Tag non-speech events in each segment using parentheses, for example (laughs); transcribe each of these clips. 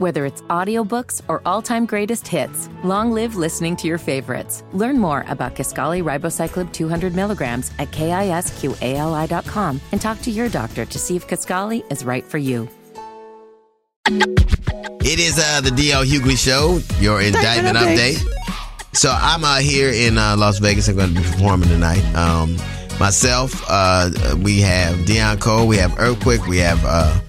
Whether it's audiobooks or all-time greatest hits, long live listening to your favorites. Learn more about Kisqali Ribociclib 200 milligrams at kisqali.com and talk to your doctor to see if Kisqali is right for you. It is uh, the DL Hughley Show, your indictment update. update. So I'm uh, here in uh, Las Vegas. I'm going to be performing tonight. Um, myself, uh, we have Deon Cole, we have Earthquake, we have uh,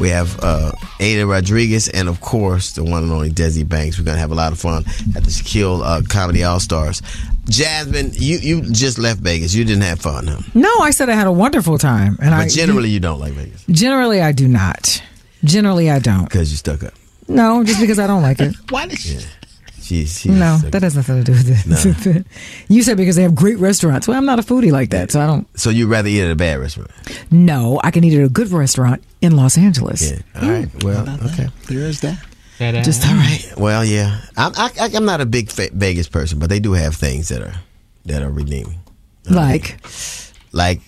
we have uh, Ada Rodriguez, and of course the one and only Desi Banks. We're going to have a lot of fun at the Shaquille uh, Comedy All Stars. Jasmine, you you just left Vegas. You didn't have fun, huh? No, I said I had a wonderful time, and I generally, you don't like Vegas generally I do not. Generally, I don't. because you stuck up. No, just because I don't like it. (laughs) Why did she? She's, she's No, stuck that has nothing to do with it. (laughs) you said because they have great restaurants. Well, I'm not a foodie like that, so I don't. So you'd rather eat at a bad restaurant? No, I can eat at a good restaurant in Los Angeles. Yeah. All right. Well, okay. There is that. Just All right. Well, yeah. I'm I, I- I'm not a big Vegas person, but they do have things that are that are redeeming. like Like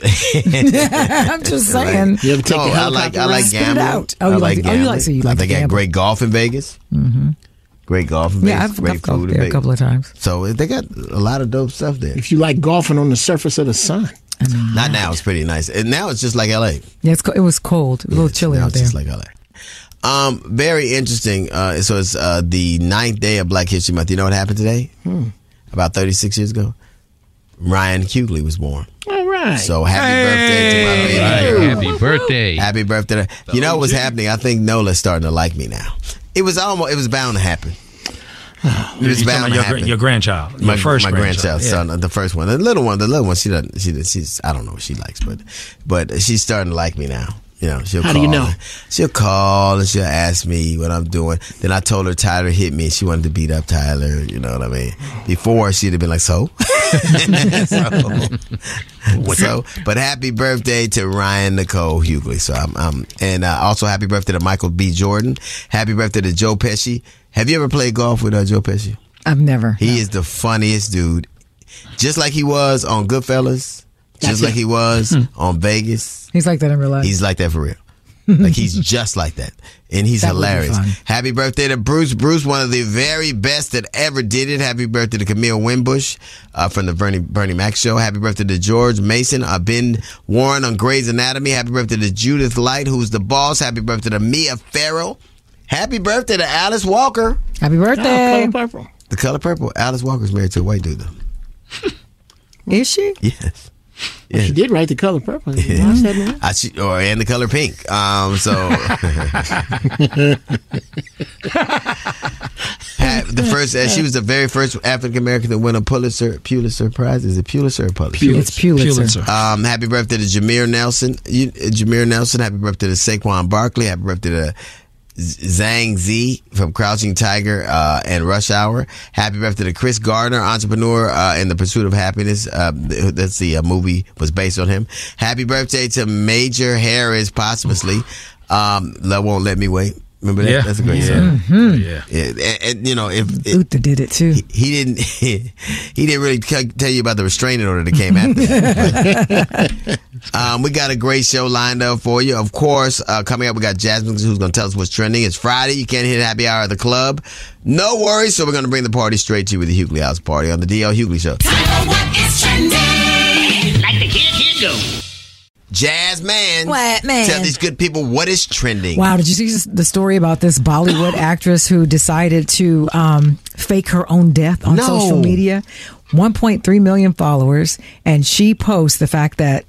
(laughs) I'm just (laughs) saying. You ever take no, the I like I like Spit it gambling. Oh, I you like like- oh, you like- gambling. so you like I think I got gamble. great golf in Vegas. Mm-hmm. Great golf in Vegas. Yeah, I've, great I've golfed food in there a couple of times. So they got a lot of dope stuff there. If you like golfing on the surface of the sun, Not now. It's pretty nice, and now it's just like L.A. Yeah, it's, co- it was cold, a little chilly now out it's there. just like L.A. Um, very interesting. Uh, so it's uh, the ninth day of Black History Month. You know what happened today? Hmm. About 36 years ago, Ryan Hughley was born. all right. So happy birthday to my baby Right, happy birthday. Happy birthday. You know what's happening? I think Nola's starting to like me now. It was almost. It was bound to happen. (sighs) It was bound to your, happen. your grandchild, your my, first my grandchild, yeah. son, the first one, the little one, the little one. She doesn't. She she's. I don't know what she likes, but but she's starting to like me now. You know, she'll How call. do you know? She'll call and she'll ask me what I'm doing. Then I told her Tyler hit me. She wanted to beat up Tyler. You know what I mean? Before she'd have been like, so. (laughs) so, so, but happy birthday to Ryan Nicole Hughley. So I'm, I'm and uh, also happy birthday to Michael B. Jordan. Happy birthday to Joe Pesci. Have you ever played golf with uh, Joe Pesci? I've never. He is the funniest dude. Just like he was on Goodfellas, just like he was on Vegas. He's like that in real life. He's like that for real. (laughs) like he's just like that. And he's That hilarious. Happy birthday to Bruce. Bruce, one of the very best that ever did it. Happy birthday to Camille Winbush uh, from the Bernie, Bernie Mac show. Happy birthday to George Mason, uh, Ben Warren on Grey's Anatomy. Happy birthday to Judith Light, who's the boss. Happy birthday to Mia Farrow. Happy birthday to Alice Walker. Happy Oh, birthday. color purple. The color purple. Alice Walker's married to a white dude, though. Is she? (laughs) Yes. Well, She did write the color purple. Watch that now. I see, or and the color pink. Um, so (laughs) Ha- the first, uh, she was the very first African American to win a Pulitzer Pulitzer Prize. Is it Pulitzer or Pulitzer? It's Pulitzer. Um, happy birthday to Jameer Nelson. You, uh, Jameer Nelson. Happy birthday to Saquon Barkley. Happy birthday to Z- Zhang Z from Crouching Tiger uh, and Rush Hour. Happy birthday to Chris Gardner, entrepreneur uh, in the pursuit of happiness. Uh, th- that's the uh, movie was based on him. Happy birthday to Major Harris, posthumously. Um, Love won't let me wait. Remember that? Yeah. That's a great Yeah. song. Yeah. Yeah, and, and, you know if. if Luther did it too. he didn't. (laughs) He, didn't really c- tell you about the restraining order that came after that. But, (laughs) um, we got a great show lined up for you. Of course, uh, coming up, we got Jasmine who's going to tell us what's trending. It's Friday. You can't hit happy hour at the club. No worries. So we're going to bring the party straight to you with the Hughley House Party on the DL Hughley Show. Like the kid here go. Jazz man, What, man? Tell these good people what is trending. Wow, did you see the story about this Bollywood (gasps) actress who decided to um, fake her own death on No. social media? 1.3 million followers, and she posts the fact that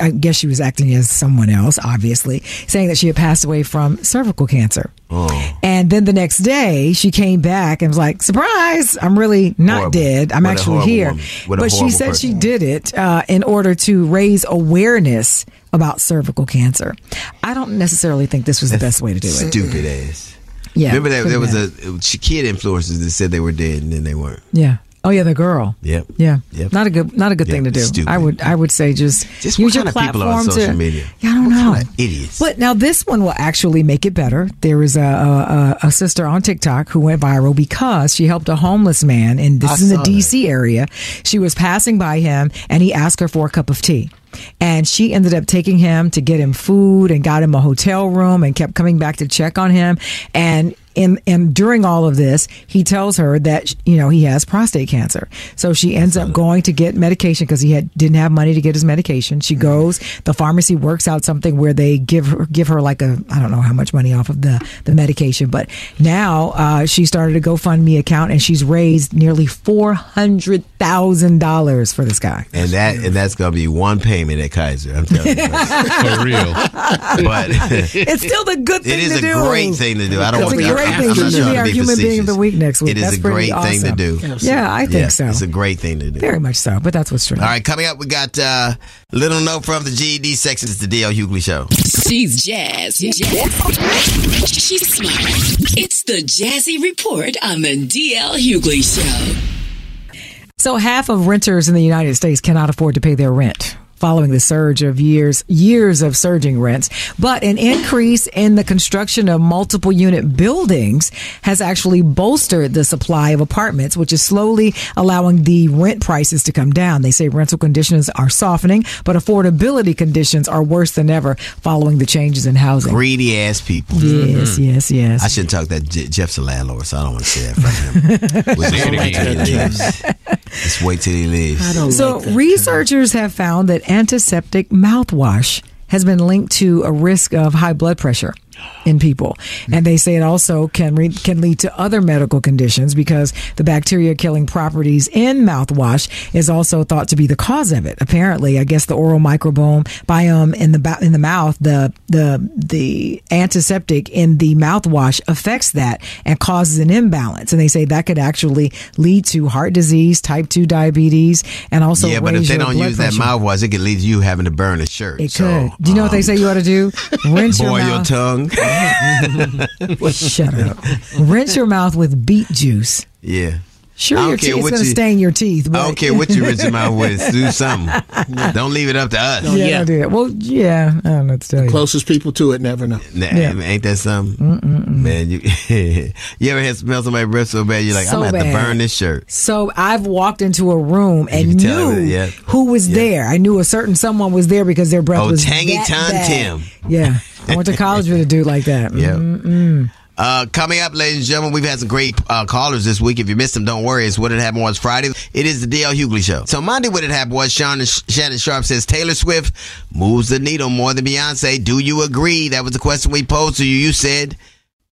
I guess she was acting as someone else, obviously, saying that she had passed away from cervical cancer. Oh. And then the next day, she came back and was like, "Surprise! I'm really not Horrible. dead. I'm What actually here." woman. What a But she said she did it uh, in order to raise awareness about cervical cancer. I don't necessarily think this was the best way to do it. Stupid ass. Yeah, Remember that there was bad. a kid influencers that said they were dead and then they weren't. Yeah. Oh yeah, the girl. Yep. Yeah. Yep. Not a good not a good Yeah, thing to do. stupid. I would I would say just, Just use what your kind of people platform are on social media? Yeah, I don't What know. kind of idiots? But now this one will actually make it better. There is a, a, a- sister on TikTok who went viral because she helped a homeless man, and this I is in the that. DC area. She was passing by him, and he asked her for a cup of tea. And she ended up taking him to get him food and got him a hotel room and kept coming back to check on him. And and, and during all of this, he tells her that you know he has prostate cancer. So she ends up going to get medication because he had didn't have money to get his medication. She goes, the pharmacy works out something where they give her give her like a I don't know how much money off of the the medication, but now uh, she started a GoFundMe account and she's raised nearly four hundred thousand dollars for this guy. and that and that's gonna be one payment at Kaiser. I'm telling you. (laughs) For real. but (laughs) It's still the good thing it is to a do. great thing to do. I don't It's want a to. Great I'm, thing I'm to be our be human being of the week next week. It is That's a pretty great thing to awesome. do. Yeah, I think Yeah, so. It's a great thing to do. Very much so, but that's what's true. All right, coming up, we got uh, little note from the GED section. It's the DL Hughley Show. She's jazz. jazz. She's smart. It's the Jazzy Report on the DL Hughley Show. So half of renters in the United States cannot afford to pay their rent. Following the surge of years, years of surging rents, but an increase in the construction of multiple unit buildings has actually bolstered the supply of apartments, which is slowly allowing the rent prices to come down. They say rental conditions are softening, but affordability conditions are worse than ever following the changes in housing. Greedy ass people. Yes, mm-hmm. yes, yes. I shouldn't talk that. Jeff's a landlord, so I don't want to say (laughs) that from him. We'll just wait till he leaves. Just wait till he leaves. I don't So, like that. researchers have found that antiseptic mouthwash has been linked to a risk of high blood pressure in people, and they say it also can re- can lead to other medical conditions because the bacteria killing properties in mouthwash is also thought to be the cause of it. Apparently, I guess the oral microbiome biome in the ba- in the mouth, the the the antiseptic in the mouthwash affects that and causes an imbalance, and they say that could actually lead to heart disease, type two diabetes, and also yeah, but if they don't blood use that mouthwash, it could lead to you having to burn a shirt. It so, could. Do you know what they um, say you ought to do? Rinse your Boil your mouth. Tongue. (laughs) Shut up. Rinse your mouth with beet juice. yeah. Sure, I don't your care teeth what going to you- stain your teeth. But I don't care what you rinse your mouth with. Do (laughs) something. Don't leave it up to us. Yeah, Yeah. don't do that. Well, yeah, I don't know what to tell you. Closest people to it never know. Nah, Yeah. Ain't that something? Man, you (laughs) you ever had smell somebody breath so bad you're like, So I'm gonna have to burn this shirt. So I've walked into a room and can knew it, yeah. who was Yeah. there. I knew a certain someone was there because their breath Oh, was Tangy that Tom bad. Tim. Yeah, I went to college with a dude like that. (laughs) Yeah. Uh, coming up, ladies and gentlemen, we've had some great uh, callers this week. If you missed them, don't worry. It's what it happened was Friday. It is the DL Hughley show. So Monday, what it happened was Sean Shannon Sharpe says Taylor Swift moves the needle more than Beyonce. Do you agree? That was the question we posed to you. You said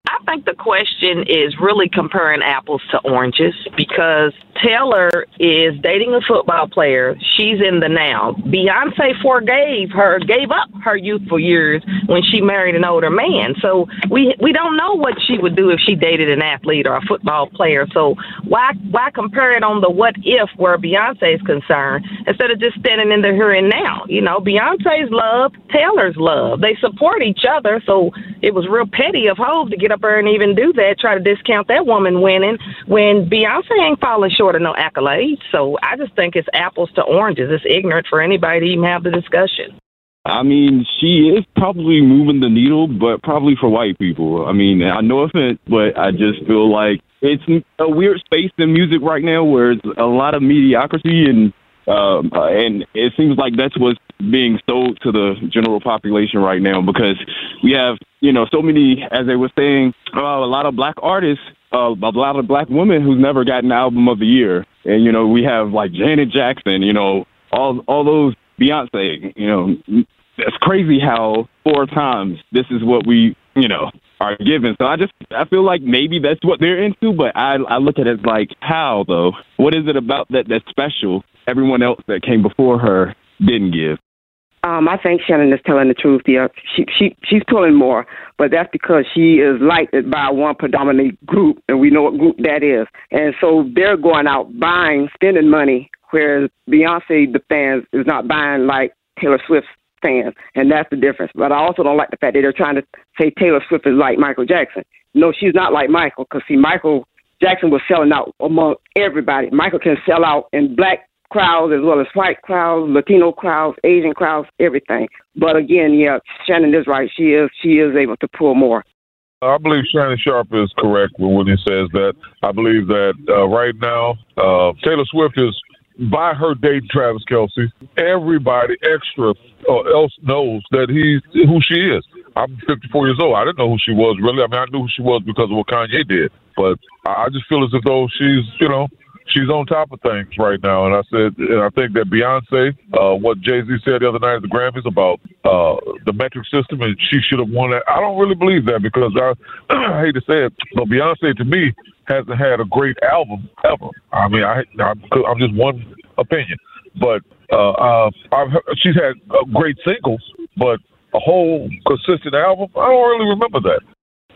I think the question is really comparing apples to oranges because Taylor is dating a football player. She's in the now. Beyonce forgave her, gave up her youthful years when she married an older man. So we we don't know what she would do if she dated an athlete or a football player. So why why compare it on the what if where Beyonce is concerned instead of just standing in the here and now? You know, Beyonce's love, Taylor's love. They support each other. So it was real petty of Hov to get up there and even do that, try to discount that woman winning when Beyonce ain't falling short of no accolades. So I just think it's apples to oranges. It's ignorant for anybody to even have the discussion. I mean, she is probably moving the needle, but probably for white people. I mean, I no offense, but I just feel like it's a weird space in music right now where it's a lot of mediocrity and um, and it seems like that's what's being sold to the general population right now because we have you know so many, as they were saying, uh, a lot of black artists, uh, a lot of black women who's never gotten album of the year, and you know we have like Janet Jackson, you know all all those Beyonce, you know it's crazy how four times this is what we you know are given. So I just I feel like maybe that's what they're into, but I I look at it like how though. What is it about that that's special? Everyone else that came before her didn't give. Um, I think Shannon is telling the truth here. She she she's pulling more, but that's because she is liked by one predominant group, and we know what group that is. And so they're going out buying, spending money, whereas Beyonce, the fans, is not buying like Taylor Swift's fans, and that's the difference. But I also don't like the fact that they're trying to say Taylor Swift is like Michael Jackson. No, she's not like Michael, because see, Michael Jackson was selling out among everybody. Michael can sell out in black crowds as well as white crowds, Latino crowds, Asian crowds, everything. But again, yeah, Shannon is right. She is she is able to pull more. I believe Shannon Sharpe is correct when he says that. I believe that uh, right now uh, Taylor Swift is by her date Travis Kelce. Everybody extra uh, else knows that he's who she is. I'm 54 years old. I didn't know who she was really. I mean, I knew who she was because of what Kanye did, but I just feel as if though she's, you know, she's on top of things right now. And I said, and I think that Beyonce, uh, what Jay Z said the other night at the Grammys about uh, the metric system, and she should have won that. I don't really believe that because I, (clears throat) I hate to say it, but Beyonce to me hasn't had a great album ever. I mean, I, I'm, I'm just one opinion, but uh, uh, I've, she's had uh, great singles, but a whole consistent album, I don't really remember that.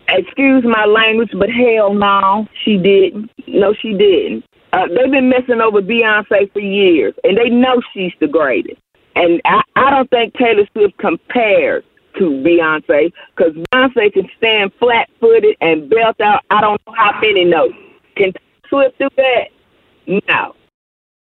Excuse my language, but hell no, she didn't. No, she didn't. Uh, they've been messing over Beyonce for years, and they know she's the greatest. And I, I don't think Taylor Swift compares to Beyonce because Beyonce can stand flat footed and belt out I don't know how many notes. Can Swift do that? No.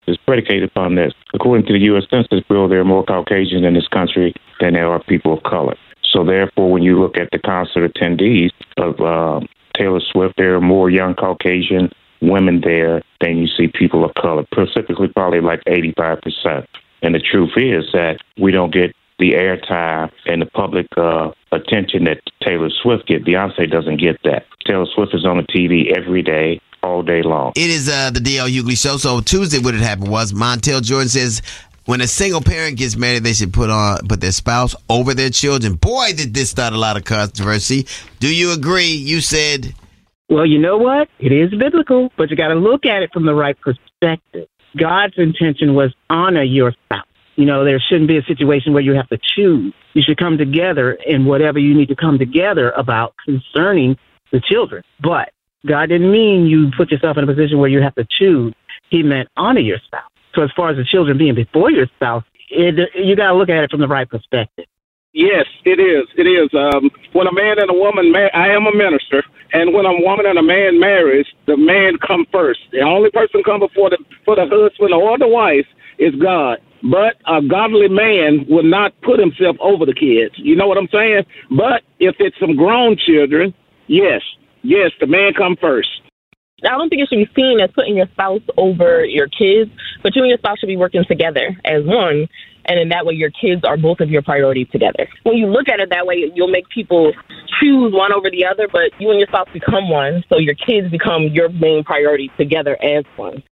It's predicated upon this. According to the U.S. Census Bureau, there are more Caucasians in this country than there are people of color. So, therefore, when you look at the concert attendees of uh, Taylor Swift, there are more young Caucasian women there than you see people of color, specifically probably like 85%. And the truth is that we don't get the airtime and the public uh, attention that Taylor Swift get. Beyonce doesn't get that. Taylor Swift is on the TV every day, all day long. It is uh, the DL Hughley show. So Tuesday, what had happened was Montel Jordan says when a single parent gets married, they should put on put their spouse over their children. Boy, did this start a lot of controversy. Do you agree? You said. Well, you know what? It is biblical, but you got to look at it from the right perspective. God's intention was honor your spouse. You know, there shouldn't be a situation where you have to choose. You should come together in whatever you need to come together about concerning the children. But God didn't mean you put yourself in a position where you have to choose. He meant honor your spouse. So as far as the children being before your spouse, it, you got to look at it from the right perspective. Yes, it is. It is. Um, when a man and a woman, ma- I am a minister, and when a woman and a man marries, the man come first. The only person come before the for the husband or the wife is God. But a godly man will not put himself over the kids. You know what I'm saying? But if it's some grown children, yes, yes, the man come first. I don't think it should be seen as putting your spouse over your kids, but you and your spouse should be working together as one. And in that way, your kids are both of your priorities together. When you look at it that way, you'll make people choose one over the other, but you and your spouse become one. So your kids become your main priority together as one.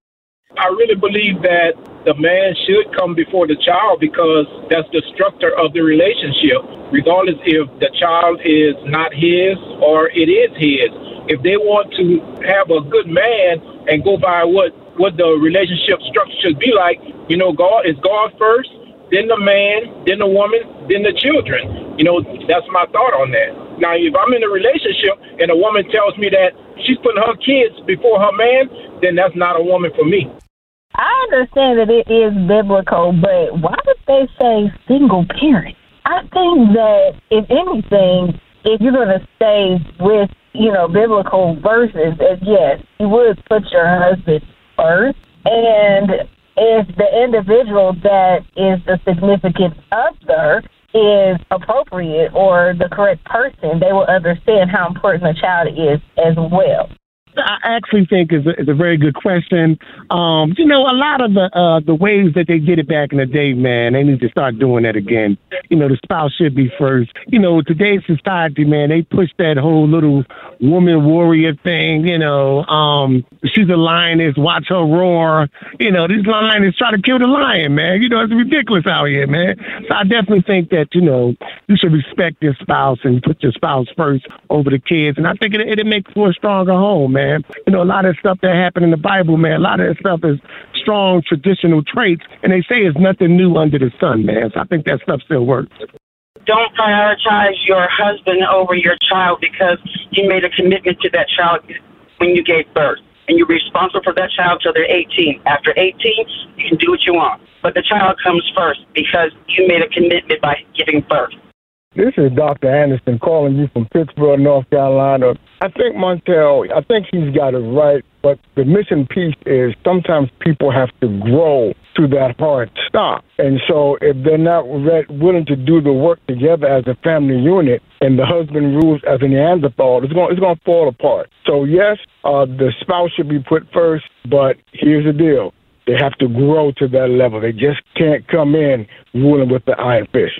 I really believe that the man should come before the child because that's the structure of the relationship, regardless if the child is not his or it is his. If they want to have a good man and go by what, what the relationship structure should be like, you know, God is God first, then the man, then the woman, then the children. You know, that's my thought on that. Now, if I'm in a relationship and a woman tells me that she's putting her kids before her man, then that's not a woman for me. I understand that it is biblical, but why would they say single parent? I think that if anything, if you're going to stay with you know, biblical verses, and yes, you would put your husband first. And if the individual that is the significant other is appropriate or the correct person, they will understand how important the child is as well. I actually think is a, is a very good question. Um, you know, a lot of the uh, the ways that they did it back in the day, man, they need to start doing that again. You know, the spouse should be first. You know, today's society, man, they push that whole little woman warrior thing. You know, um, she's a lioness, watch her roar. You know, this lioness try to kill the lion, man. You know, it's ridiculous out here, man. So I definitely think that you know you should respect your spouse and put your spouse first over the kids, and I think it it makes for a stronger home, man man. You know, a lot of stuff that happened in the Bible, man, a lot of that stuff is strong traditional traits, and they say it's nothing new under the sun, man. So I think that stuff still works. Don't prioritize your husband over your child because you made a commitment to that child when you gave birth. And you're responsible for that child till they're 18. After 18, you can do what you want. But the child comes first because you made a commitment by giving birth. This is Dr. Anderson calling you from Pittsburgh, North Carolina. I think Montel, I think he's got it right, but the missing piece is sometimes people have to grow to that hard stop. And so if they're not re- willing to do the work together as a family unit and the husband rules as a Neanderthal, it's going, it's going to fall apart. So, yes, uh, the spouse should be put first, but here's the deal. They have to grow to that level. They just can't come in ruling with the iron fist.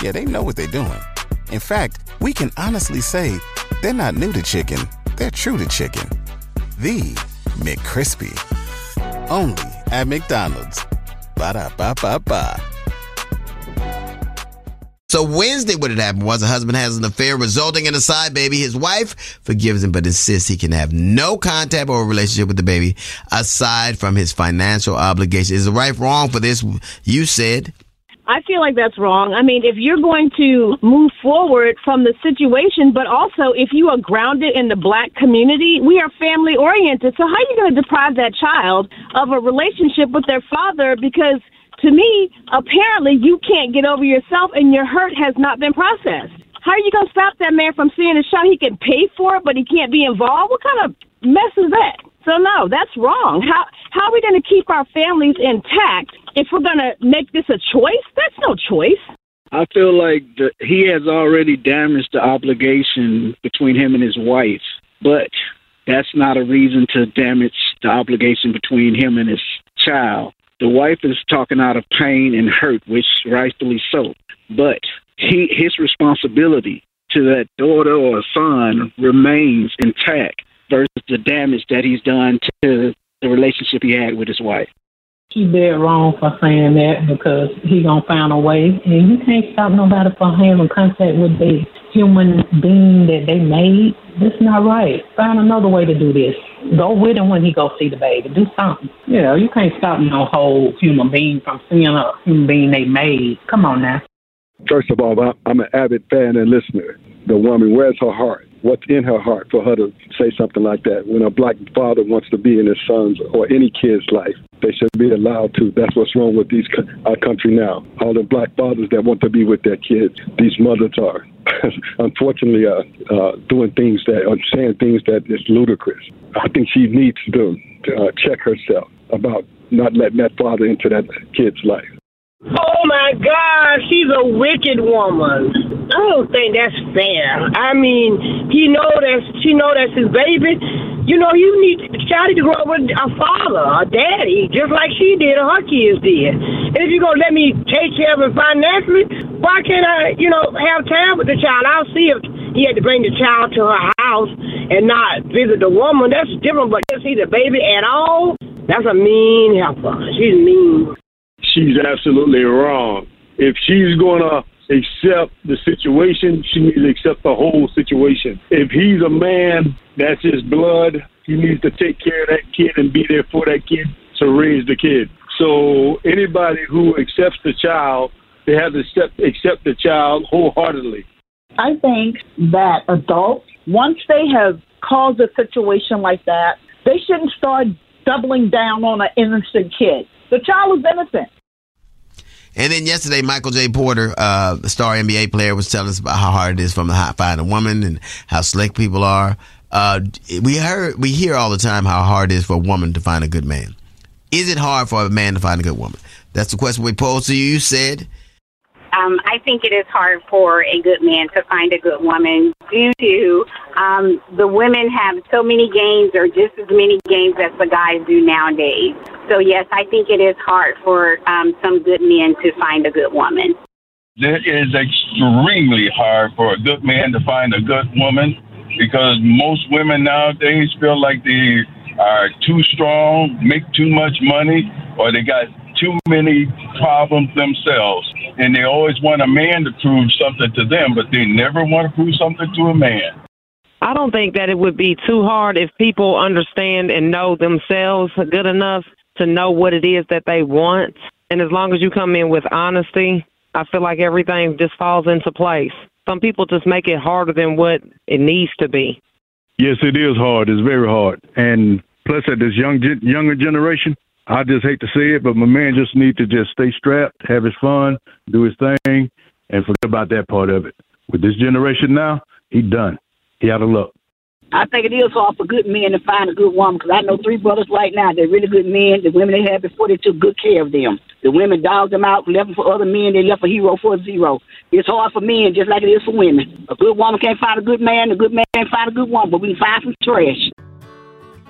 Yeah, they know what they're doing. In fact, we can honestly say they're not new to chicken, they're true to chicken. The McCrispy. Only at McDonald's. Ba da ba ba ba. So Wednesday, what had happened was a husband has an affair resulting in a side baby. His wife forgives him, but insists he can have no contact or relationship with the baby aside from his financial obligation. Is the wife wrong for this? You said. I feel like that's wrong. I mean, if you're going to move forward from the situation, but also if you are grounded in the black community, we are family oriented. So how are you going to deprive that child of a relationship with their father because to me, apparently you can't get over yourself and your hurt has not been processed. How are you going to stop that man from seeing a show? He can pay for it, but he can't be involved. What kind of mess is that? So no, that's wrong. How how are we going to keep our families intact if we're going to make this a choice? That's no choice. I feel like the, he has already damaged the obligation between him and his wife, but that's not a reason to damage the obligation between him and his child. The wife is talking out of pain and hurt, which rightfully so. But he his responsibility to that daughter or son remains intact versus the damage that he's done to the relationship he had with his wife. He dead wrong for saying that because he gonna find a way, and you can't stop nobody from having contact with the human being that they made. That's not right. Find another way to do this. Go with him when he go see the baby. Do something. You know, you can't stop no whole human being from seeing a human being they made. Come on now. First of all, I'm an avid fan and listener. The woman, where's her heart? What's in her heart for her to say something like that? When a black father wants to be in his son's or any kid's life, they should be allowed to. That's what's wrong with these our country now. All the black fathers that want to be with their kids, these mothers are (laughs) unfortunately uh, uh, doing things that are saying things that is ludicrous. I think she needs to uh, check herself about not letting that father into that kid's life. Oh my God, she's a wicked woman. I don't think that's fair. I mean, he know that she know that's his baby. You know, you need Shotty to grow up with a father, a daddy, just like she did or her kids did. And if you're gonna let me take care of him financially, why can't I, you know, have time with the child? I'll see if he had to bring the child to her house and not visit the woman. That's different, but to see the baby at all, that's a mean helper. She's mean she's absolutely wrong. If she's going to accept the situation, she needs to accept the whole situation. If he's a man, that's his blood. He needs to take care of that kid and be there for that kid to raise the kid. So anybody who accepts the child, they have to accept, accept the child wholeheartedly. I think that adults, once they have caused a situation like that, they shouldn't start doubling down on an innocent kid. The child was innocent. And then yesterday, Michael J. Porter, uh, the star NBA player, was telling us about how hard it is for him to find a woman and how slick people are. Uh, we heard, we hear all the time how hard it is for a woman to find a good man. Is it hard for a man to find a good woman? That's the question we posed to you. You said um, I think it is hard for a good man to find a good woman due to um, the women have so many games or just as many games as the guys do nowadays. So, yes, I think it is hard for um, some good men to find a good woman. It is extremely hard for a good man to find a good woman because most women nowadays feel like they are too strong, make too much money, or they got too many problems themselves. and they always want a man to prove something to them, but they never want to prove something to a man. I don't think that it would be too hard if people understand and know themselves good enough to know what it is that they want. And as long as you come in with honesty, I feel like everything just falls into place. Some people just make it harder than what it needs to be. Yes, it is hard. It's very hard. And plus, at this young younger generation, I just hate to say it, but my man just need to just stay strapped, have his fun, do his thing, and forget about that part of it. With this generation now, he done. He out of luck. I think it is hard for good men to find a good woman because I know three brothers right now. They're really good men. The women they had before, they took good care of them. The women dogged them out, left them for other men. They left a hero for a zero. It's hard for men just like it is for women. A good woman can't find a good man. A good man can't find a good woman, but we can find some trash.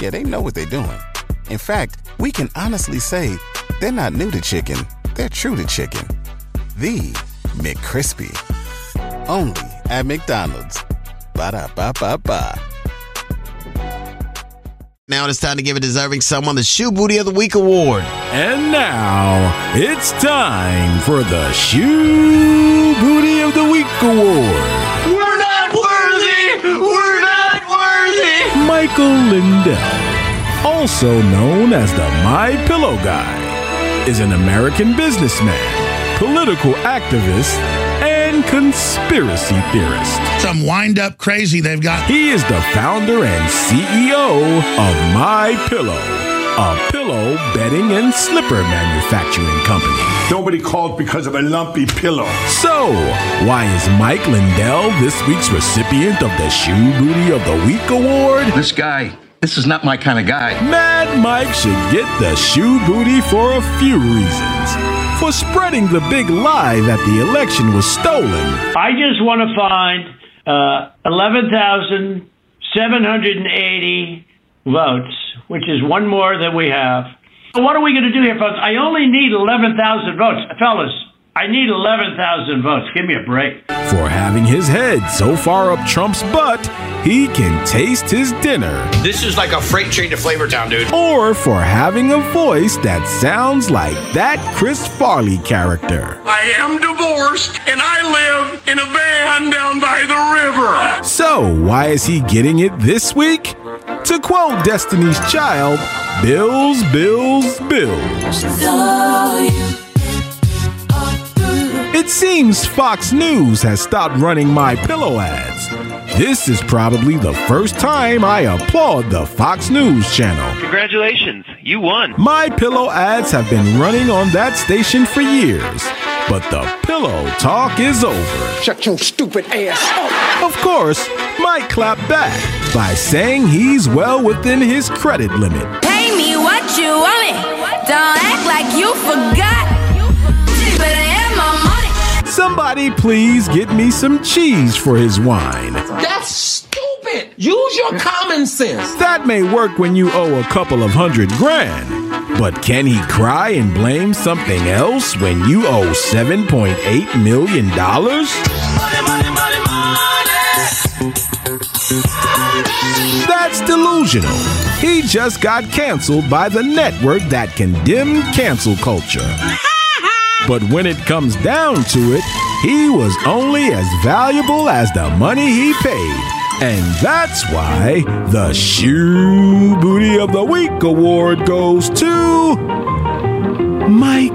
Yeah, they know what they're doing. In fact, we can honestly say they're not new to chicken, they're true to chicken. The McCrispy. Only at McDonald's. Ba da ba ba ba. Now it's time to give a deserving someone the Shoe Booty of the Week award. And now it's time for the Shoe Booty of the Week award. We're not worthy! We're not worthy! Michael Lindell, also known as the My Pillow Guy, is an American businessman, political activist, and conspiracy theorist. Some wind up crazy they've got. He is the founder and CEO of My Pillow, a pillow bedding and slipper manufacturing company. Nobody called because of a lumpy pillow. So, why is Mike Lindell this week's recipient of the Shoe Booty of the Week award? This guy, this is not my kind of guy. Mad Mike should get the Shoe Booty for a few reasons. For spreading the big lie that the election was stolen. I just want to find uh, 11,780 votes, which is one more that we have. So what are we going to do here, folks? I only need 11,000 votes. Fellas, I need 11,000 votes. Give me a break. For having his head so far up Trump's butt, he can taste his dinner. This is like a freight train to Flavortown, dude. Or for having a voice that sounds like that Chris Farley character. I am divorced and I live in a van down by the river. So, why is he getting it this week? To quote Destiny's Child, Bills, Bills, Bills. It seems Fox News has stopped running my pillow ads. This is probably the first time I applaud the Fox News channel. Congratulations, you won. My pillow ads have been running on that station for years, but the pillow talk is over. Shut your stupid ass up. Of course, Mike clapped back by saying he's well within his credit limit. Pay me what you want me. Don't act like you forgot. Somebody please get me some cheese for his wine. That's stupid. Use your common sense. That may work when you owe a couple of hundred grand. But can he cry and blame something else when you owe $7.8 million? Money, money, money, That's delusional. He just got canceled by the network that condemned cancel culture. But when it comes down to it, he was only as valuable as the money he paid. And that's why the Shoe Booty of the Week award goes to Mike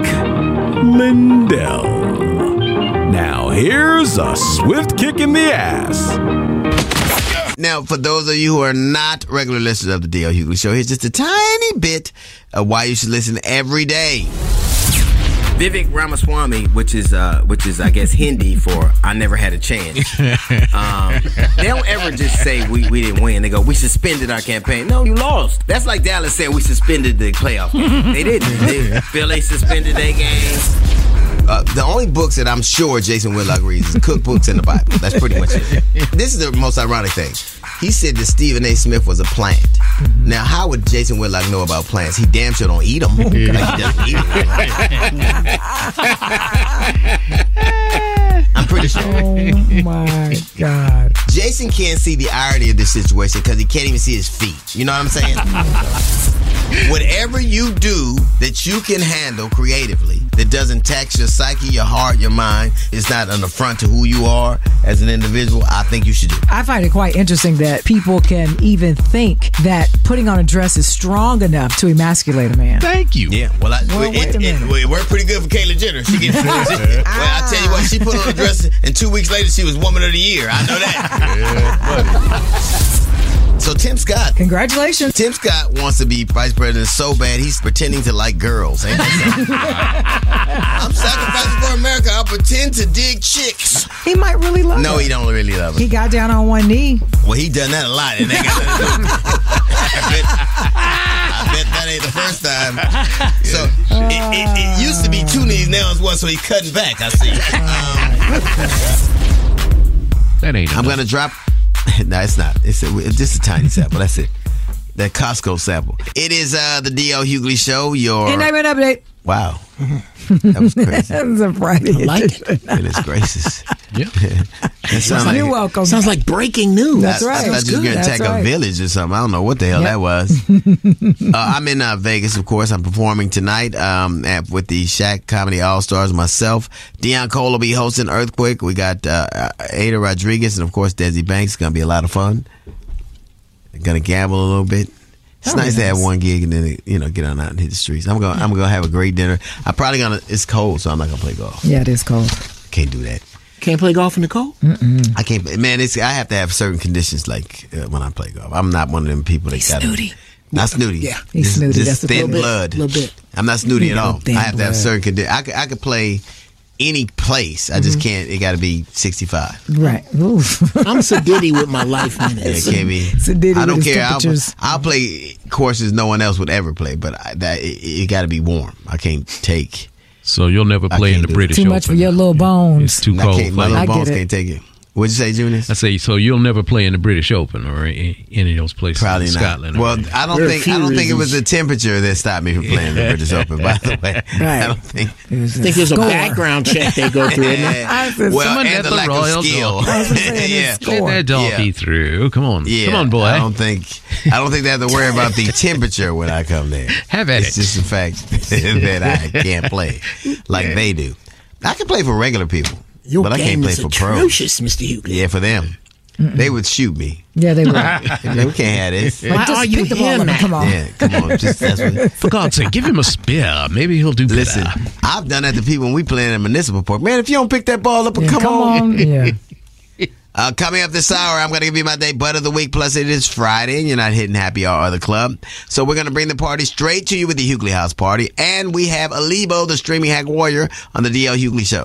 Lindell. Now, here's a swift kick in the ass. Now, for those of you who are not regular listeners of the D.L. Hughley Show, here's just a tiny bit of why you should listen every day. Vivek Ramaswamy, which is uh, which is I guess Hindi for I never had a chance. (laughs) Um, they don't ever just say we, we didn't win. They go we suspended our campaign. No, you lost. That's like Dallas said we suspended the playoff. game. (laughs) they didn't. They, Philly suspended their game. Uh, the only books that I'm sure Jason Whitlock reads is cookbooks and the Bible. That's pretty much it. This is the most ironic thing. He said that Stephen A. Smith was a plant. Mm-hmm. Now, how would Jason Whitlock know about plants? He damn sure don't eat them. Like (laughs) he doesn't eat 'em. (laughs) I'm pretty sure. Oh my God. Jason can't see the irony of this situation because he can't even see his feet. You know what I'm saying? (laughs) Whatever you do that you can handle creatively, that doesn't tax your psyche, your heart, your mind, it's not an affront to who you are as an individual, I think you should do. I find it quite interesting that people can even think that putting on a dress is strong enough to emasculate a man. Thank you. Yeah, well, I, Well, it, wait a it- well, it worked pretty good for Caitlyn Jenner. She gets, (laughs) well, I tell you what, she put on a dress, and two weeks later, she was Woman of the Year. I know that. (laughs) So Tim Scott, congratulations. Tim Scott wants to be vice president so bad he's pretending to like girls. Ain't that? (laughs) I'm sacrificing for America. I'll pretend to dig chicks. He might really love No, her. he don't really love her. He got down on one knee. Well, he done that a lot, and they got I bet, I bet that ain't the first time. So it, it, it used to be two knees, now it's one, so he's cutting back. I see. (laughs) Um, that ain't. I'm gonna drop. (laughs) no, it's not. It's, a, just a tiny sample. That's it. That Costco sample. It is uh, the DL Hughley Show. Your Entertainment update. wow, (laughs) that was crazy. That was a Friday. edition. Goodness gracious. (laughs) Yep. That sound You're like, welcome. Sounds like breaking news. That's I- right. I, thought you was gonna attack right. a village or something. I don't know what the hell Yep. that was. (laughs) uh, I'm in uh, Vegas, of course. I'm performing tonight um, at, with the Shaq Comedy All Stars. Myself, Deon Cole will be hosting Earthquake. We got uh, Ada Rodriguez and of course Desi Banks. It's gonna be a lot of fun. Gonna gamble a little bit. It's That'll nice to have one gig and then you know get on out and hit the streets. I'm gonna I'm gonna have a great dinner. I'm probably gonna. It's cold, so I'm not gonna play golf. Yeah, it is cold. Can't do that. Can't play golf in the cold. I can't. Man, it's I have to have certain conditions like uh, when I play golf. I'm not one of them people that got snooty. Not snooty. Yeah. He's Just- snooty. Just That's the thin little bit. Little bit. I'm not snooty at all. I have to have blood. certain conditions. I could, I could play any place. I Mm-hmm. just can't. It got to be 65. Right. Oof. I'm sedity with my life Yeah, minutes. it can't be. (laughs) Sedity I don't care. I'll. I'll play courses no one else would ever play, but I, that it, it got to be warm. I can't take. So you'll never play in the do it. British Too much for your little bones. It's too cold. My little I bones can't take it. What'd you say, Junior? I say, so you'll never play in the British Open or any, any of those places Probably in not. Scotland. Well. I don't There are a think I don't think it was the temperature that stopped me from playing the British Open. By the way, (laughs) right? I don't think. I think there's a background check they go through. Isn't? (laughs) I said, well, Someone and the the lack Royal of skill. Donkey. I was just saying yeah, it's Let that donkey Yeah. through. Come on. yeah. Come on, boy. I don't think. I don't think they have to worry about the temperature when I come there. Have at it. It's it. just the fact (laughs) that I can't play like they do. I can play for regular people, Your but I can't play is for pros. Mr. Hughley. Yeah, for them, they would shoot me. Yeah, they (laughs) would. Like, we can't have this. Why Just are you the ball here, and man? Come on. Yeah, come on. Just (laughs) that's what, For God's sake, give him a spear. Maybe he'll do better. Listen, I've done that to people when we playing in municipal park. Man, if you don't pick that ball up and Yeah, come, come on. on. Yeah. (laughs) Uh, coming up this hour, I'm going to give you my day butt of the week. Plus, it is Friday, and you're not hitting happy hour or the club. So we're going to bring the party straight to you with the Hughley House Party, and we have Alibo, the streaming hack warrior, on the DL Hughley Show.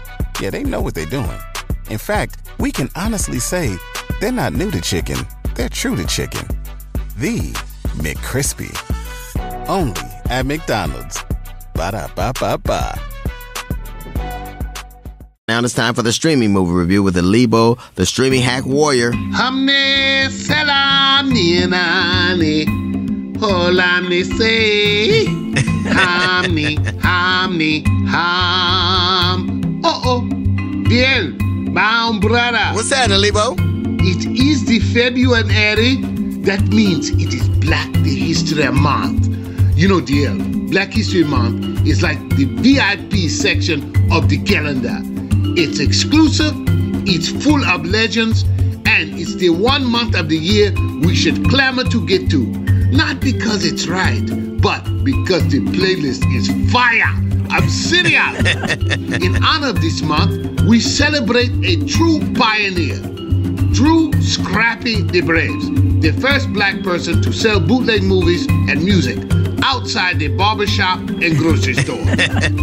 Yeah, they know what they're doing. In fact, we can honestly say they're not new to chicken, they're true to chicken. The McCrispy. Only at McDonald's. Ba da ba ba ba. Now it's time for the streaming movie review with Alibo, the streaming hack warrior. Hamne salami nani Holamni say (laughs) Hamni Hamni Ham Oh oh Bien My brother What's that, Alibo? It is the February That means it is Black the History Month You know dear Black History Month is like the VIP section of the calendar it's exclusive, it's full of legends, and it's the one month of the year we should clamor to get to. Not because it's right, but because the playlist is fire. I'm serious. (laughs) In honor of this month, we celebrate a true pioneer, Drew Scrappy the Braves, the first black person to sell bootleg movies and music outside the barbershop and grocery store. (laughs)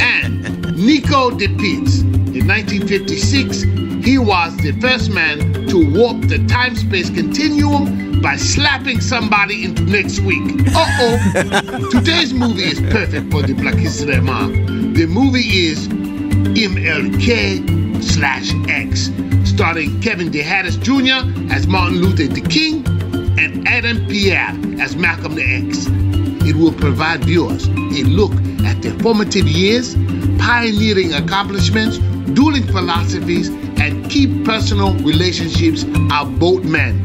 and Nico de DePiz. In 1956, he was the first man to warp the time space continuum by slapping somebody into next week. Uh oh. (laughs) Today's movie is perfect for the Black History Month. The movie is MLK slash X, starring Kevin DeHattis Jr. as Martin Luther the King and Aaron Pierre as Malcolm the X. It will provide viewers a look at their formative years, pioneering accomplishments, dueling philosophies, and key personal relationships of both men.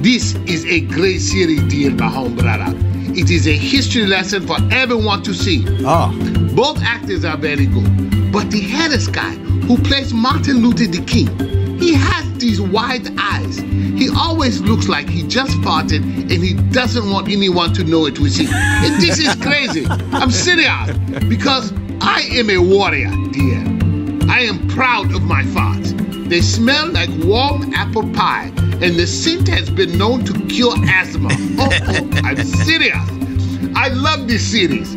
This is a great series, dear Mahon brother. It is a history lesson for everyone to see. Oh. Both actors are very good, but the Harris guy who plays Martin Luther the King, he has these wide eyes. He always looks like he just farted and he doesn't want anyone to know it was him. And this is crazy. I'm serious because I am a warrior, dear. I am proud of my farts. They smell like warm apple pie, and the scent has been known to cure asthma. (laughs) Oh, I'm serious. I love this series.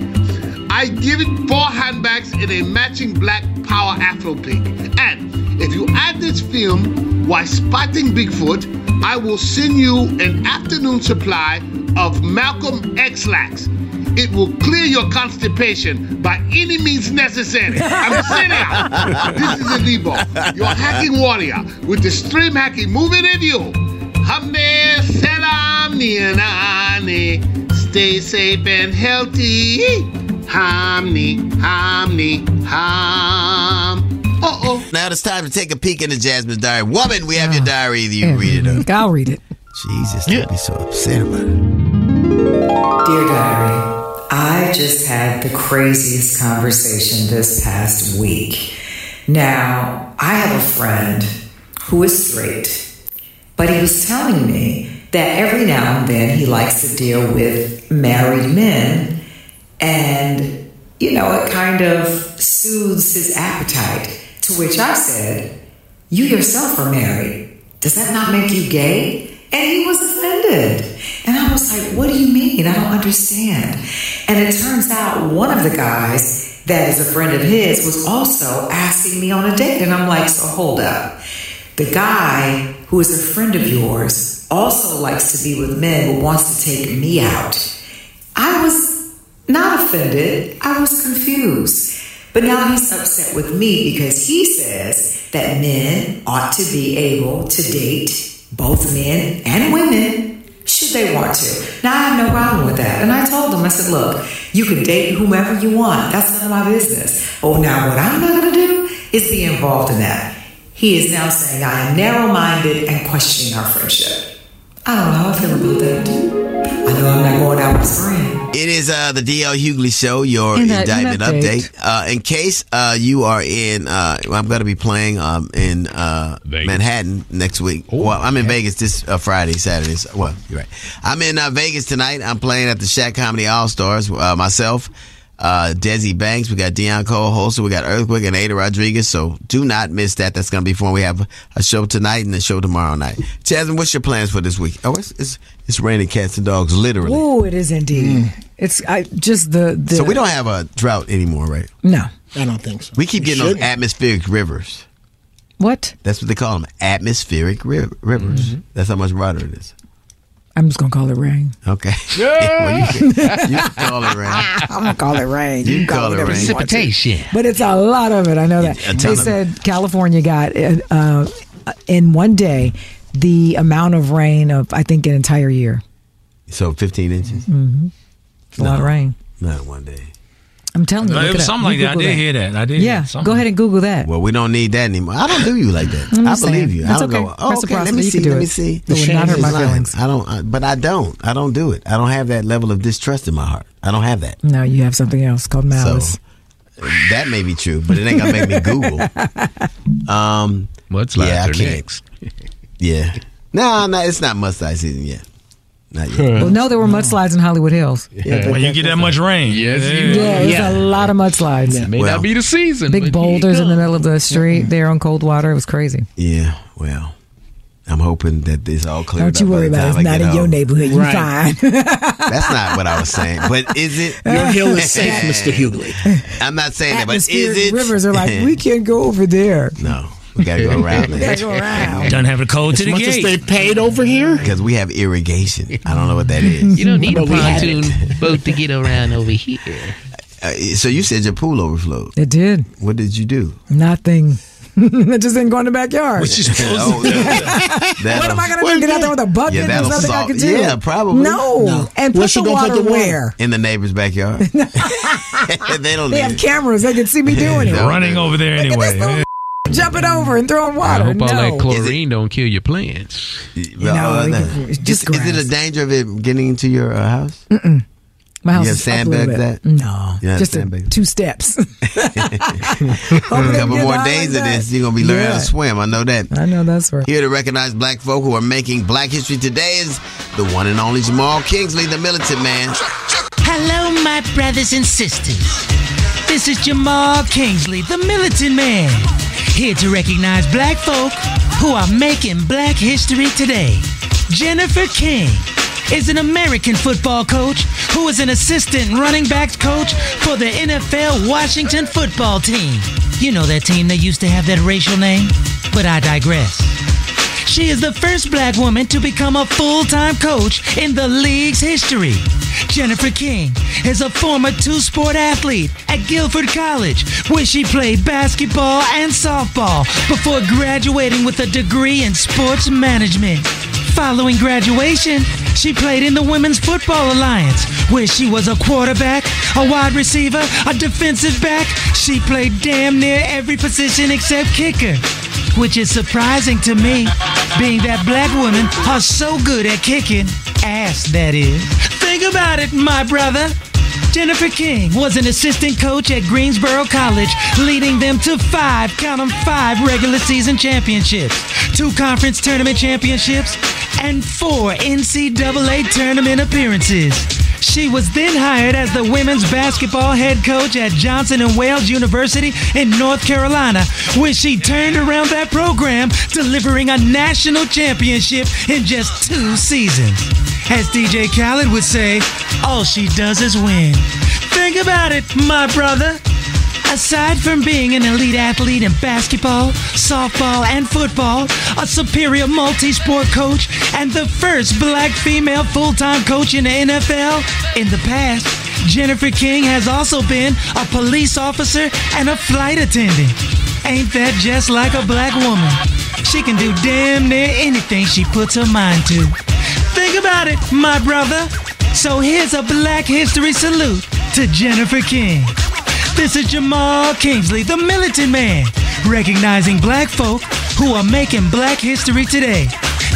I give it four handbags and a matching black power afro pick. And if you add this film while spotting Bigfoot, I will send you an afternoon supply of Malcolm X-Lax. It will clear your constipation by any means necessary. I'm serious. this is a Lebo, your hacking warrior, with the stream hacking movie review. Hamne selam nianane. Stay safe and healthy. Hamni, hamni, ham. Uh oh. Now it's time to take a peek into Jasmine's diary. Woman, we have your diary. You read it up. I'll read it. Jesus, don't be so upset about it. Dear Diary, I just had the craziest conversation this past week. Now, I have a friend who is straight, but he was telling me that every now and then he likes to deal with married men, and, you know, it kind of soothes his appetite. To which I said, You yourself are married. Does that not make you gay? And he was offended. And I was like, What do you mean? I don't understand. And it turns out one of the guys that is a friend of his was also asking me on a date. And I'm like, So hold up. The guy who is a friend of yours also likes to be with men but wants to take me out. I was not offended, I was confused. But now he's upset with me because he says that men ought to be able to date both men and women should they want to. Now, I have no problem with that. And I told him, I said, look, you can date whomever you want. That's none of my business. Oh, now what I'm not going to do is be involved in that. He is now saying I am narrow minded and questioning our friendship. I don't know how I feel about that. I know I'm not going out with his friend. It is uh, the DL Hughley Show, your In that- in indictment update. update. Uh, in case uh, you are in, uh, I'm going to be playing um, in uh, Manhattan next week. well, I'm in Vegas this uh, Friday, Saturday. So- Well, you're right. I'm in uh, Vegas tonight. I'm playing at the Shack Comedy All Stars. Uh, myself, uh, Desi Banks, we got Deon Cole Holster, we got Earthquake and Aida Rodriguez. So do not miss that. That's going to be fun. We have a show tonight and a show tomorrow night. Jasmine, what's your plans for this week? Oh, it's it's, it's raining cats and dogs, literally. Oh, it is indeed. It's I just the, the So we don't have a drought anymore, right? No. I don't think so. We keep getting those atmospheric rivers. What? That's what they call them, atmospheric ri- rivers. Mm-hmm. That's how much water it is. I'm just gonna call it rain. Okay. (laughs) well, you, can, you can call it rain. (laughs) I'm gonna call it rain. You can call call it whatever rain. you want to. Precipitation. But it's a lot of it. I know that. They of said California got uh, in one day the amount of rain of I think an entire year. So 15 inches? Mm-hmm. It's a lot of rain. Not one day. I'm telling you. Uh, look it was up. something like that. I Google did hear that. I did Yeah, go ahead and Google that. Well, we don't need that anymore. I don't do you like that. I'm believe you. That's I don't okay. go, oh, okay, let me you see. can do Let it. me see. It would not hurt my He's feelings. I don't, I, but I don't. I don't do it. I don't have that level of distrust in my heart. I don't have that. No, you have something else called malice. That may be true, but it ain't gonna make me Google. (laughs) Um, What's yeah, I laughter can't. next? Yeah, no, no, it's not mustard season yet. Not yet. Well, no, there were mudslides in Hollywood Hills. when you get that much rain. Yes, Yeah, there's a lot of mudslides. May Well- not be the season. Big but here you boulders in the middle of the street there on cold water. It was crazy. Yeah, well, I'm hoping that this all cleared Don't you up worry about it. It's I not get in your neighborhood. You're Right. fine. (laughs) (laughs) That's not what I was saying. But is it? Your (laughs) hill is safe, Mr. Hughley. I'm not saying that, but is it? rivers are like, we can't go over there. no, we gotta go around (laughs) We there gotta go around. Doesn't have a code to As the much as gate. they paid over here. because we have irrigation. I don't know what that is. You don't need a But we had pontoon boat to get around over here. (laughs) Uh, so you said your pool overflowed. It did. What did you do? Nothing. (laughs) it just didn't go in the backyard. oh, that, what am I going to do? Get out there with a bucket? Yeah, There's that'll nothing I solve- can do. yeah, probably. No. No. And Where's put she the gonna put water the water? where? in the neighbor's backyard? they don't. They have it. cameras. They can see me doing it. Running over there anyway. Jumping over and throwing I water. hope all no. that chlorine don't kill your plants. Well, No, uh, no. it's just is, is it a danger of it getting into your uh, house? My house You have is up a little sandbagged that? No. Just a, two steps. (laughs) (laughs) A couple more days of this, you're gonna be learning how to swim. I know that. I know that's right. Here to recognize black folk who are making black history today is the one and only Jamal Kingsley, the militant man. Hello, my brothers and sisters. This is Jamal Kingsley, the militant man, here to recognize black folk who are making black history today. Jennifer King is an American football coach who is an assistant running backs coach for the NFL Washington football team. You know that team that used to have that racial name? But I digress. She is the first black woman to become a full time coach in the league's history. Jennifer King is a former two sport athlete at Guilford College, where she played basketball and softball before graduating with a degree in sports management. Following graduation, she played in the Women's Football Alliance, where she was a quarterback, a wide receiver, a defensive back. She played damn near every position except kicker which is surprising to me, being that black women are so good at kicking ass, that is. Think about it, my brother. Jennifer King was an assistant coach at Greensboro College, leading them to five, count 'em, five regular season championships, two conference tournament championships, and four NCAA tournament appearances. She was then hired as the women's basketball head coach at Johnson and Wales University in North Carolina, where she turned around that program, delivering a national championship in just two seasons. As DJ Khaled would say, all she does is win. Think about it, my brother. Aside from being an elite athlete in basketball, softball, and football, a superior multi sport coach, and the first black female full time coach in the NFL, in the past, Jennifer King has also been a police officer and a flight attendant. Ain't that just like a black woman? She can do damn near anything she puts her mind to. Think about it, my brother. So here's a Black History salute to Jennifer King. This is Jamal Kingsley, the militant man, recognizing black folk who are making black history today.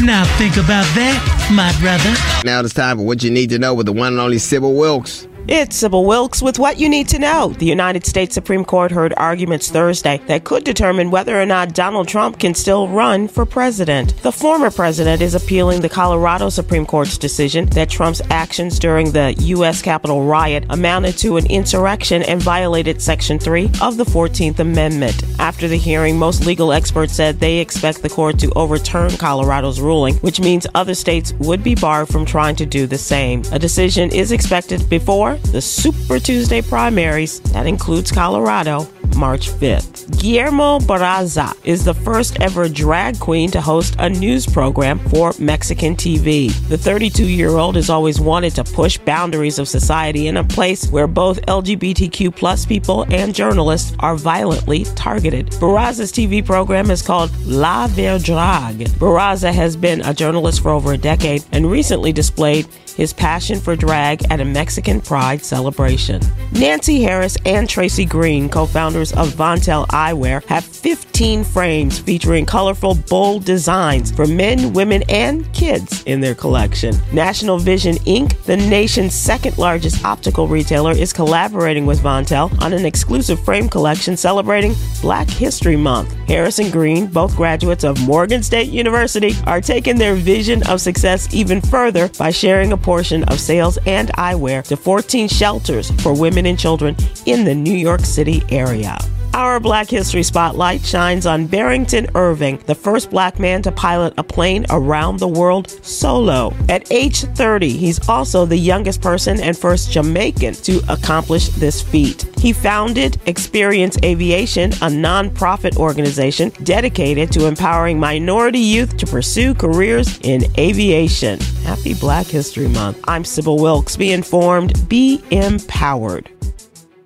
Now think about that, my brother. Now it's time for what you need to know with the one and only Sybil Wilkes. It's Sybil Wilkes with what you need to know. The United States Supreme Court heard arguments Thursday that could determine whether or not Donald Trump can still run for president. The former president is appealing the Colorado Supreme Court's decision that Trump's actions during the U.S. Capitol riot amounted to an insurrection and violated Section 3 of the 14th Amendment. After the hearing, most legal experts said they expect the court to overturn Colorado's ruling, which means other states would be barred from trying to do the same. A decision is expected before the Super Tuesday primaries, that includes Colorado, March 5th. Guillermo Barraza is the first ever drag queen to host a news program for Mexican TV. The 32 year old has always wanted to push boundaries of society in a place where both LGBTQ people and journalists are violently targeted. Barraza's TV program is called La Verdrag. Barraza has been a journalist for over a decade and recently displayed his passion for drag at a Mexican Pride celebration. Nancy Harris and Tracy Green, co founders of Vontélle Eyewear, have 15 frames featuring colorful, bold designs for men, women, and kids in their collection. National Vision Inc., the nation's second largest optical retailer, is collaborating with Vontélle on an exclusive frame collection celebrating Black History Month. Harris and Green, both graduates of Morgan State University, are taking their vision of success even further by sharing a portion of sales and eyewear to 14 shelters for women and children in the New York City area. Our Black History Spotlight shines on Barrington Irving, the first black man to pilot a plane around the world solo. At age 30, he's also the youngest person and first Jamaican to accomplish this feat. He founded Experience Aviation, a nonprofit organization dedicated to empowering minority youth to pursue careers in aviation. Happy Black History Month. I'm Sybil Wilkes. Be informed, be empowered.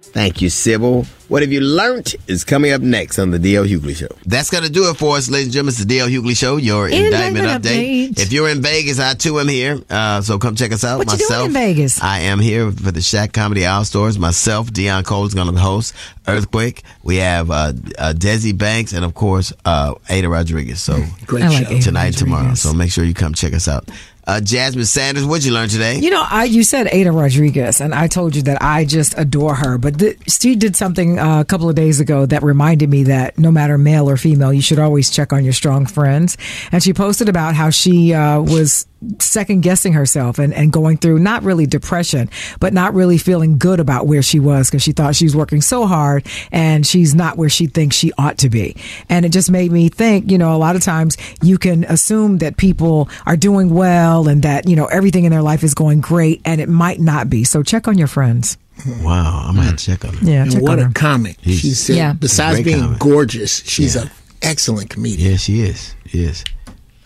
Thank you, Sybil. What have you learned is coming up next on the DL Hughley Show. That's going to do it for us, ladies and gentlemen. It's the DL Hughley Show, your indictment, Indictment update. update. If you're in Vegas, I too am here. Uh, so come check us out. What you doing myself, in Vegas? I am here for the Shack Comedy All Stars. Myself, Deon Cole is going to host Earthquake. We have uh, uh, Desi Banks and, of course, uh, Aida Rodriguez. So Great I like show. Tonight and tomorrow. So make sure you come check us out. Uh, Jasmine Sanders, what'd you learn today? You know, I you said Aida Rodriguez, and I told you that I just adore her. But th- she did something uh, a couple of days ago that reminded me that no matter male or female, you should always check on your strong friends. And she posted about how she uh, was second guessing herself and, and going through not really depression, but not really feeling good about where she was because she thought she was working so hard and she's not where she thinks she ought to be. And it just made me think, you know, a lot of times you can assume that people are doing well and that, you know, everything in their life is going great and it might not be. So check on your friends. Wow, I'm going to check on her. Yeah, And check what on a her. comic. He's- She said, Yeah. besides being comic. gorgeous, she's Yeah. an excellent comedian. Yeah, she is. She is.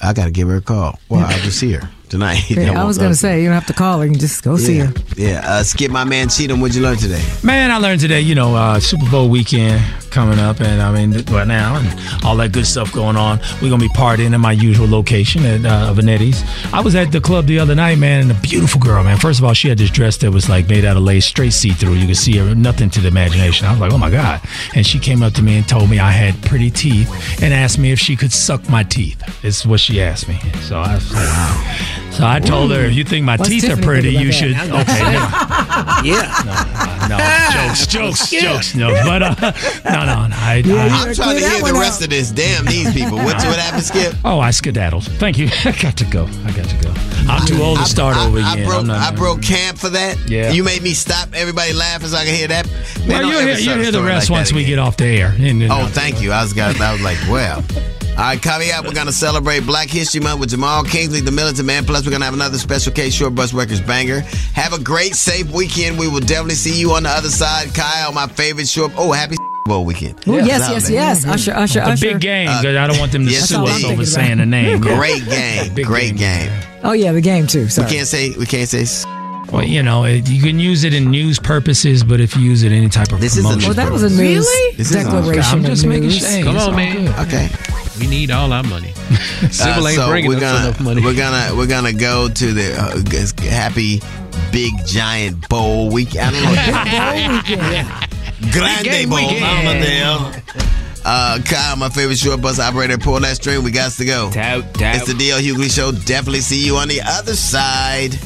I got to give her a call. Well, I'll just see her tonight. (laughs) Okay, I was going to say, you don't have to call her. You can just go see yeah. her. Yeah. Uh, Skip, my man Cheatham, what'd you learn today? Man, I learned today, you know, uh, Super Bowl weekend coming up, and I mean, right now, and all that good stuff going on. We're gonna be partying in my usual location at uh, Vanetti's. I was at the club the other night, man, and a beautiful girl, man. First of all, she had this dress that was like made out of lace, straight see through. You could see her, nothing to the imagination. I was like, oh my god! And she came up to me and told me I had pretty teeth, and asked me if she could suck my teeth. Is what she asked me. So I was like, wow. So I told her, if you think my What's teeth Tiffany are pretty, you should. (laughs) Okay, never- Yeah. no, no, (laughs) jokes, jokes, jokes. No, but uh, no, no, no. I, yeah, I, I'm trying to clear hear the rest up. of this. Damn these people. What, what happened, Skip? oh, I skedaddled. Thank you. (laughs) I got to go. I got to go. I'm too old to start I, over I, again. I broke, I'm not, I broke camp for that. Yeah. You made me stop everybody laughing so I can hear that. Man, Well, you'll hear, you'll hear the rest like once we get off the air. And then Oh, thank you. I was got. I was like, well. All right, coming up, we're gonna celebrate Black History Month with Jamal Kingsley, the Militant Man. Plus, we're gonna have another special case short bus records banger. Have a great, safe weekend. We will definitely see you on the other side. Kyle, my favorite short. Oh, happy (laughs) Bowl weekend. Ooh, It's yes, out yes, there. yes. Usher, Usher, The Usher. big game. Uh, 'cause I don't want them to yes, sue us indeed. over saying the name. (laughs) Great game. Great game. game. Oh, yeah, the game, too. We can't say. We can't say. Well, you know, it, you can use it in news purposes, but if you use it any type of This is a promotion, news Well, that was a news Really? This is a- declaration. I'm just of making news. sure. Come on, man. good. Okay. We need all our money. (laughs) Civil Uh, ain't so bringing we're us gonna, enough money. We're gonna we're gonna go to the uh, happy big giant bowl week. I don't know. Grande bowl. weekend. I don't know what the hell. Uh, Kyle, my favorite short bus operator, pull that string. We got to go. Tout, tout. It's the DL Hughley Show. Definitely see you on the other side.